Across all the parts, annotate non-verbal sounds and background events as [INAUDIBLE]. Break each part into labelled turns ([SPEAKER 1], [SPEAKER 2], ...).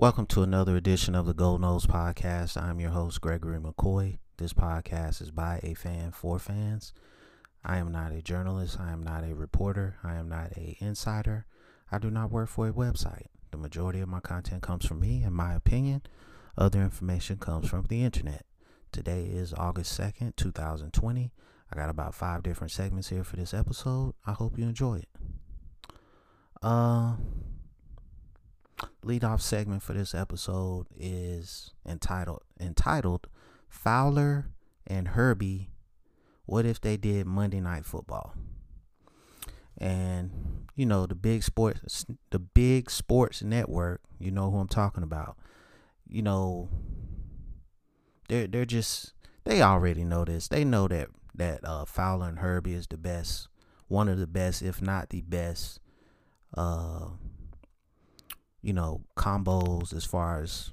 [SPEAKER 1] Welcome to another edition of the Gold Nose Podcast. I'm your host, Gregory McCoy. This podcast is by a fan for fans. I am not a journalist. I am not a reporter. I am not a insider. I do not work for a website. The majority of my content comes from me and my opinion. Other information comes from the internet. Today is August 2nd, 2020. I got about five different segments here for this episode. I hope you enjoy it. Uh lead off segment for this episode is entitled entitled Fowler and Herbie What if they did Monday night football? And you know the big sports the big sports network, you know who I'm talking about. You know they're they're just they already know this. They know that that uh, Fowler and Herbie is the best, one of the best, if not the best, uh, you know, combos as far as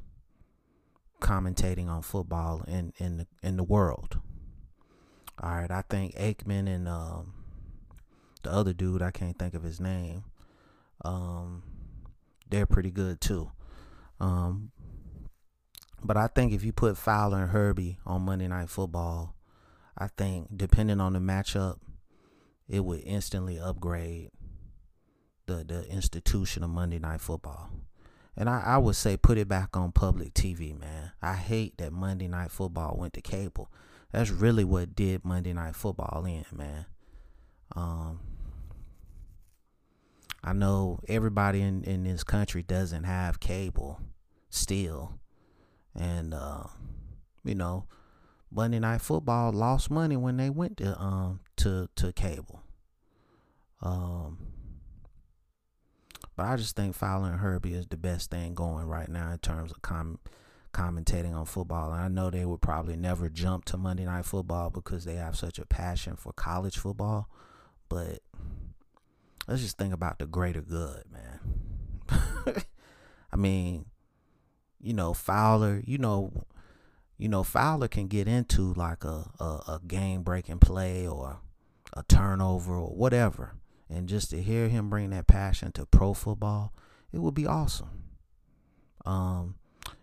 [SPEAKER 1] commentating on football in in the in the world. All right, I think Aikman and um, the other dude, I can't think of his name. Um, they're pretty good too. Um, but I think if you put Fowler and Herbie on Monday Night Football, I think depending on the matchup, it would instantly upgrade the the institution of Monday Night Football. And I, I would say put it back on public TV, man. I hate that Monday Night Football went to cable. That's really what did Monday Night Football in, man. Um, I know everybody in, in this country doesn't have cable still. And uh, you know, Monday Night Football lost money when they went to um to to cable. Um, but I just think Fowler and Herbie is the best thing going right now in terms of com- commentating on football. And I know they would probably never jump to Monday Night Football because they have such a passion for college football. But let's just think about the greater good, man. [LAUGHS] I mean, you know, Fowler, you know, you know, Fowler can get into like a, a, a game breaking play or a turnover or whatever. And just to hear him bring that passion to pro football, it would be awesome. Um,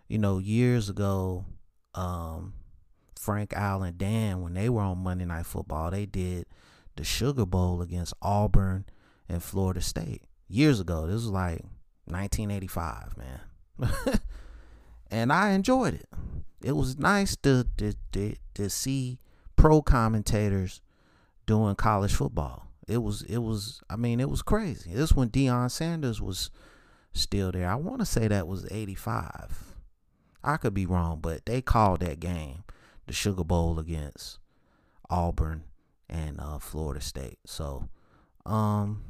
[SPEAKER 1] you know, years ago, um, Frank, Al and Dan, when they were on Monday Night Football, they did the Sugar Bowl against Auburn and Florida State. Years ago. This was like 1985, man. [LAUGHS] and I enjoyed it. It was nice to, to to to see pro commentators doing college football. It was it was I mean it was crazy. This when Deion Sanders was still there. I want to say that was 85. I could be wrong, but they called that game the Sugar Bowl against Auburn and uh, Florida State. So, um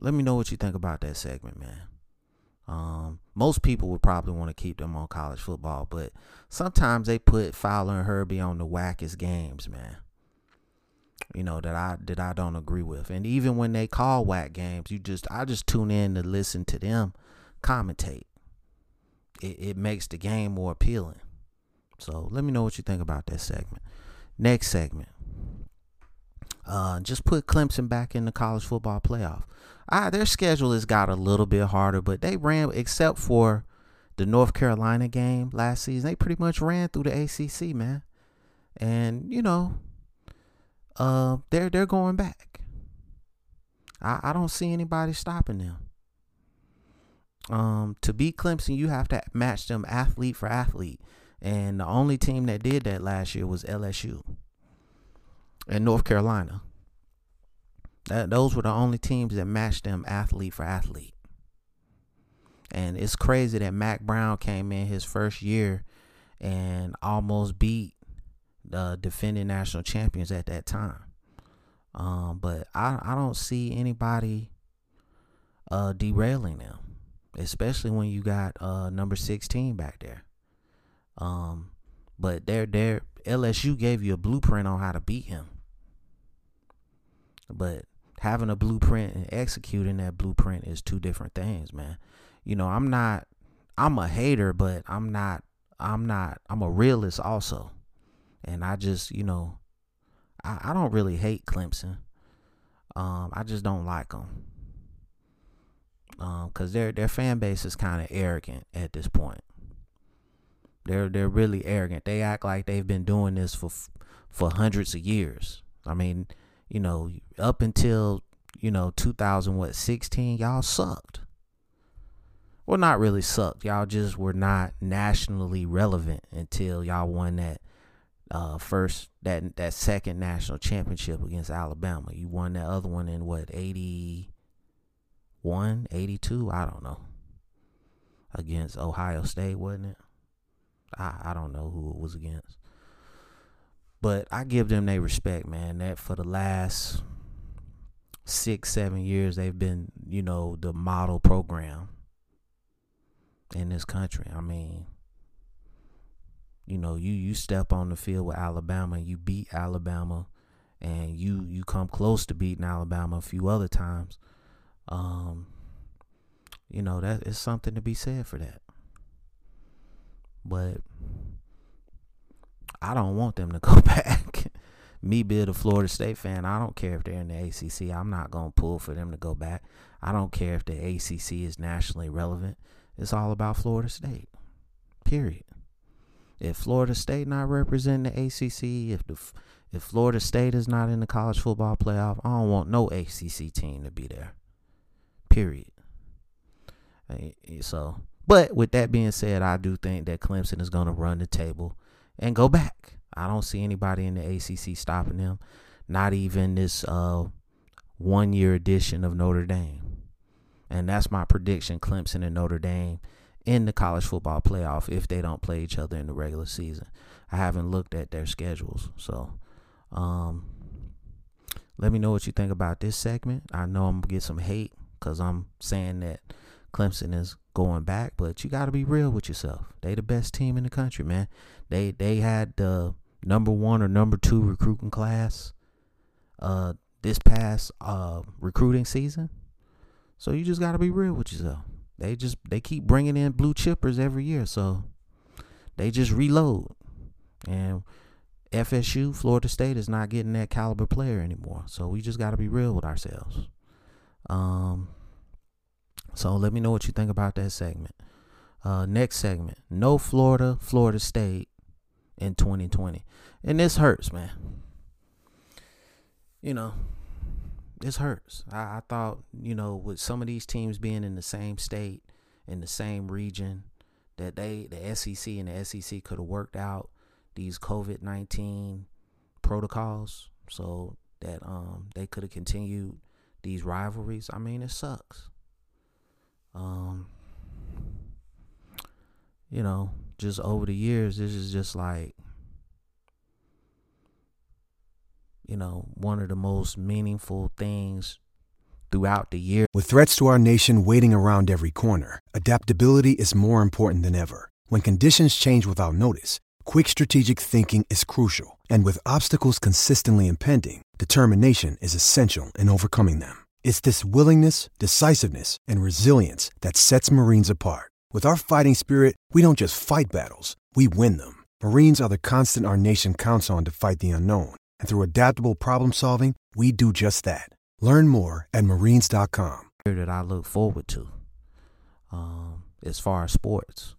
[SPEAKER 1] let me know what you think about that segment, man. Um, most people would probably want to keep them on college football, but sometimes they put Fowler and Herbie on the wackest games, man. You know that I that I don't agree with, and even when they call whack games, you just I just tune in to listen to them commentate. It it makes the game more appealing. So let me know what you think about that segment. Next segment. Uh, just put Clemson back in the college football playoff. Ah, their schedule has got a little bit harder, but they ran except for the North Carolina game last season. They pretty much ran through the ACC, man. And you know, uh, they're they're going back. I I don't see anybody stopping them. Um, to beat Clemson, you have to match them athlete for athlete, and the only team that did that last year was LSU and North Carolina. That those were the only teams that matched them athlete for athlete. And it's crazy that Mack Brown came in his first year and almost beat the defending national champions at that time. Um, but I I don't see anybody uh derailing them. especially when you got uh, number 16 back there. Um, but they're, they're, LSU gave you a blueprint on how to beat him. But having a blueprint and executing that blueprint is two different things, man. You know, I'm not I'm a hater, but I'm not I'm not I'm a realist also. And I just, you know, I, I don't really hate Clemson. Um, I just don't like them. Um, cause their their fan base is kind of arrogant at this point. They're they're really arrogant. They act like they've been doing this for for hundreds of years. I mean, you know, up until you know 2000 what 16, y'all sucked. Well, not really sucked. Y'all just were not nationally relevant until y'all won that uh, first that that second national championship against Alabama. You won that other one in what 81, 82, I don't know. Against Ohio State, wasn't it? I I don't know who it was against. But I give them their respect, man. That for the last six, seven years they've been, you know, the model program in this country. I mean, you know, you you step on the field with Alabama, you beat Alabama, and you you come close to beating Alabama a few other times. Um, you know that is something to be said for that. But I don't want them to [LAUGHS] go back. Me being a Florida State fan, I don't care if they're in the ACC. I'm not gonna pull for them to go back. I don't care if the ACC is nationally relevant. It's all about Florida State. Period. If Florida State not representing the ACC, if the if Florida State is not in the college football playoff, I don't want no ACC team to be there. Period. So, but with that being said, I do think that Clemson is going to run the table and go back. I don't see anybody in the ACC stopping them. Not even this uh, one year edition of Notre Dame. And that's my prediction Clemson and Notre Dame in the college football playoff if they don't play each other in the regular season. I haven't looked at their schedules. So um, let me know what you think about this segment. I know I'm going to get some hate because I'm saying that Clemson is going back, but you got to be real with yourself. They the best team in the country, man. They they had the number one or number two recruiting class uh, this past uh, recruiting season. So you just got to be real with yourself. They just they keep bringing in blue chippers every year, so they just reload. And FSU, Florida State is not getting that caliber player anymore. So we just got to be real with ourselves. Um so let me know what you think about that segment. Uh next segment. No Florida, Florida State in 2020. And this hurts, man. You know, this hurts. I, I thought, you know, with some of these teams being in the same state, in the same region, that they, the SEC and the SEC could have worked out these COVID 19 protocols so that um, they could have continued these rivalries. I mean, it sucks. Um, you know, just over the years, this is just like you know, one of the most meaningful things throughout the year.
[SPEAKER 2] With threats to our nation waiting around every corner, adaptability is more important than ever. When conditions change without notice, quick strategic thinking is crucial. And with obstacles consistently impending, determination is essential in overcoming them. It's this willingness, decisiveness, and resilience that sets Marines apart. With our fighting spirit, we don't just fight battles, we win them. Marines are the constant our nation counts on to fight the unknown and through adaptable problem solving, we do just that. Learn more at marines.com.
[SPEAKER 1] That I look forward to um, as far as sports.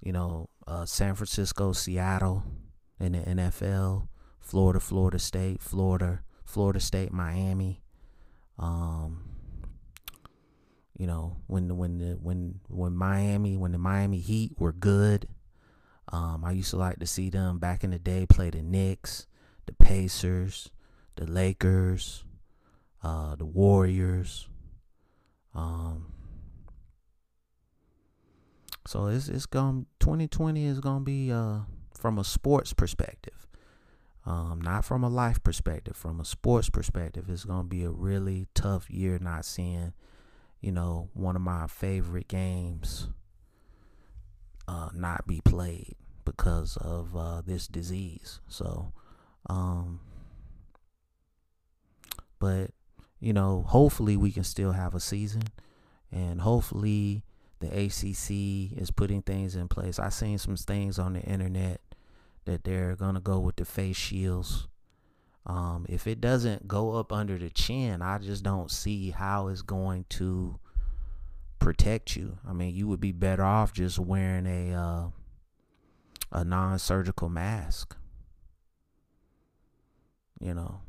[SPEAKER 1] You know, uh, San Francisco, Seattle in the NFL, Florida, Florida State, Florida, Florida State, Miami. Um, you know, when when the when when Miami, when the Miami Heat were good, um, I used to like to see them back in the day play the Knicks the Pacers, the Lakers, uh, the Warriors. Um, so it's it's going 2020 is gonna be uh from a sports perspective, um, not from a life perspective. From a sports perspective, it's gonna be a really tough year not seeing you know, one of my favorite games uh, not be played because of uh, this disease. So, um, but you know, hopefully we can still have a season, and hopefully the ACC is putting things in place. I seen some things on the internet that they're gonna go with the face shields. Um, if it doesn't go up under the chin, I just don't see how it's going to protect you. I mean, you would be better off just wearing a uh, a non-surgical mask. You know.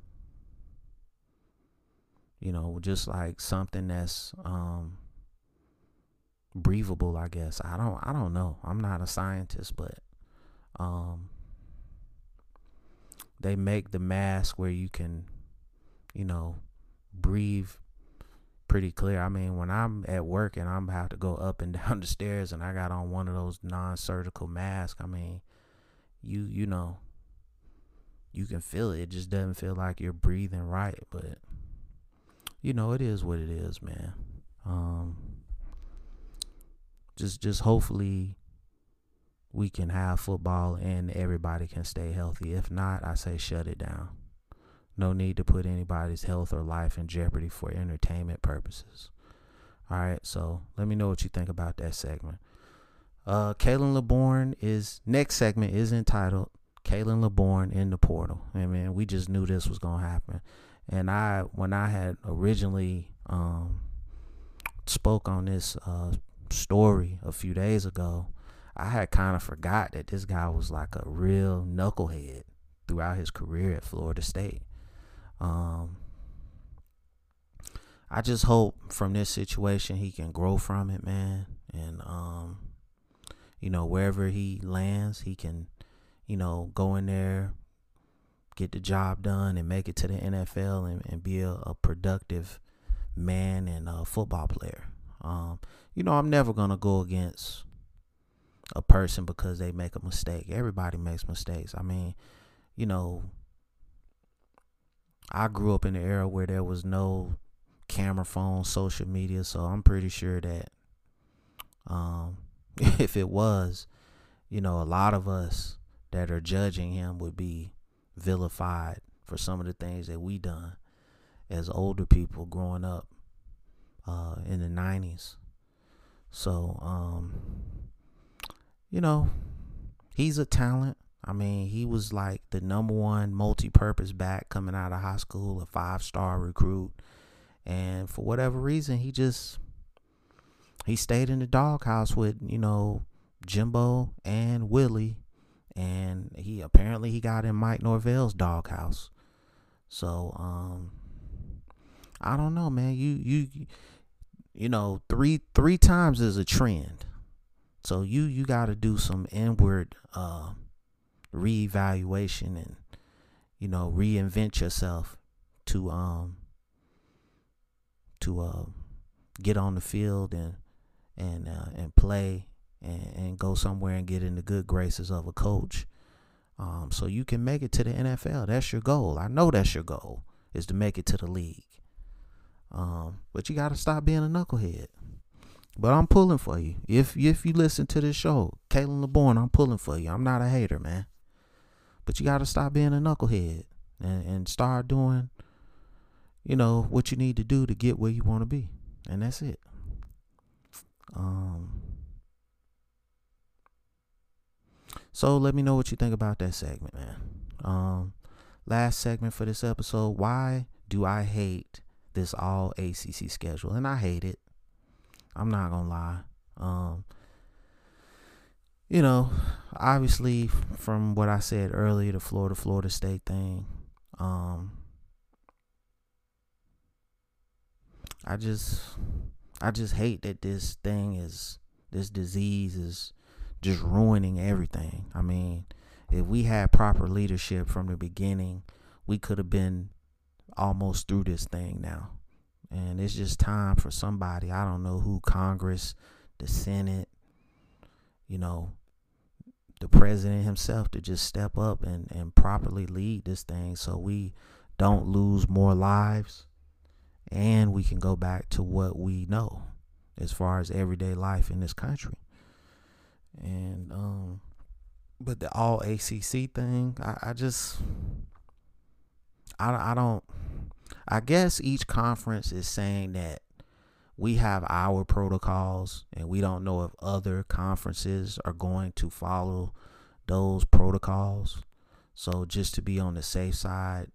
[SPEAKER 1] You know, just like something that's um breathable, I guess. I don't I don't know. I'm not a scientist, but um they make the mask where you can, you know, breathe pretty clear. I mean, when I'm at work and I'm about to go up and [LAUGHS] down the stairs and I got on one of those non-surgical masks, I mean, you you know, you can feel it. It just doesn't feel like you're breathing right, but you know, it is what it is, man. Um just just hopefully we can have football and everybody can stay healthy. If not, I say shut it down. No need to put anybody's health or life in jeopardy for entertainment purposes. All right, so let me know what you think about that segment. Uh, Khalan Laborn is next segment is entitled Khalan Laborn in the portal. I mean, we just knew this was gonna happen, and I when I had originally um spoke on this uh story a few days ago, I had kind of forgot that this guy was like a real knucklehead throughout his career at Florida State. Um, I just hope from this situation he can grow from it, man, and um, you know wherever he lands, he can, you know, go in there, get the job done, and make it to the NFL and, and be a, a productive man and a football player. Um, you know, I'm never gonna go against a person because they make a mistake. Everybody makes mistakes. I mean, you know, I grew up in an era where there was no camera phone, social media, so I'm pretty sure that um, [LAUGHS] if it was, you know, a lot of us that are judging him would be vilified for some of the things that we done as older people growing up uh, in the 90s. So, um, you know, he's a talent. I mean, he was like the number one multi purpose back coming out of high school, a five star recruit. And for whatever reason, he just he stayed in the doghouse with, you know, Jimbo and Willie. And he apparently he got in Mike Norvell's doghouse. So, um I don't know, man. You you you know, three three times is a trend. So you you got to do some inward uh, reevaluation and you know reinvent yourself to um to uh get on the field and and uh, and play and, and go somewhere and get in the good graces of a coach. Um, so you can make it to the NFL. That's your goal. I know that's your goal is to make it to the league. Um, but you got to stop being a knucklehead. But I'm pulling for you. If if you listen to this show, Khalan Laborn, I'm pulling for you. I'm not a hater, man. But you got to stop being a knucklehead and, and start doing, you know, what you need to do to get where you want to be. And that's it. Um. So let me know what you think about that segment, man. Um, last segment for this episode. Why do I hate this all ACC schedule, and I hate it. I'm not gonna lie. Um, you know, obviously from what I said earlier, the Florida Florida State thing. Um, I just, I just hate that this thing is, this disease is just ruining everything. I mean, if we had proper leadership from the beginning, we could have been almost through this thing now. And it's just time for somebody, I don't know who, Congress, the Senate, you know, the president himself to just step up and, and properly lead this thing so we don't lose more lives and we can go back to what we know as far as everyday life in this country. And um but the all ACC thing, I, I just I I don't I guess each conference is saying that we have our protocols and we don't know if other conferences are going to follow those protocols. So just to be on the safe side,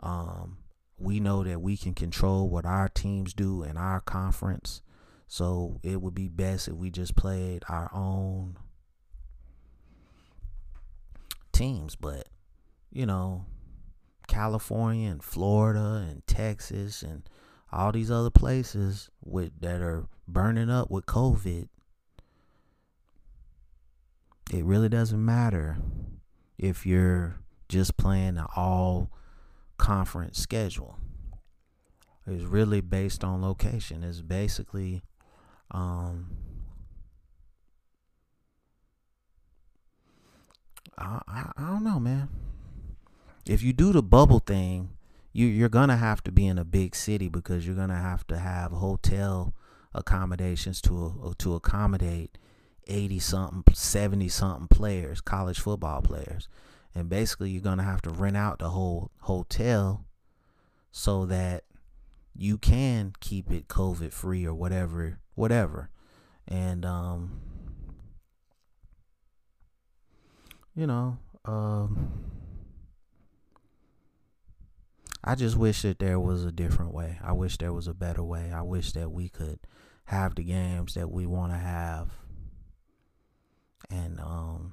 [SPEAKER 1] um, we know that we can control what our teams do in our conference. So it would be best if we just played our own teams. But, you know, California and Florida and Texas and all these other places with that are burning up with COVID, it really doesn't matter if you're just playing an all conference schedule. It's really based on location. It's basically um I, I, I don't know, man. If you do the bubble thing, you you're gonna have to be in a big city because you're gonna have to have hotel accommodations to to accommodate 80 something 70 something players college football players and basically you're gonna have to rent out the whole hotel so that you can keep it covid free or whatever whatever and um you know um I just wish that there was a different way. I wish there was a better way. I wish that we could have the games that we want to have and um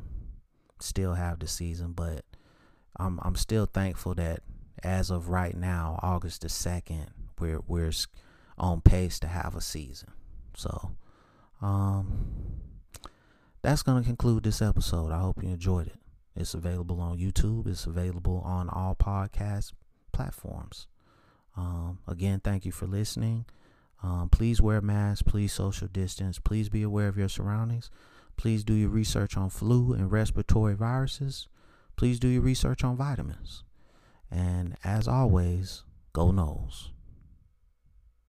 [SPEAKER 1] still have the season, but I'm I'm still thankful that as of right now, August the 2nd, we're we're on pace to have a season. So, um that's going to conclude this episode. I hope you enjoyed it. It's available on YouTube. It's available on all podcast platforms. Um, again, thank you for listening. Um, please wear masks. Please social distance. Please be aware of your surroundings. Please do your research on flu and respiratory viruses. Please do your research on vitamins. And as always, go Noles.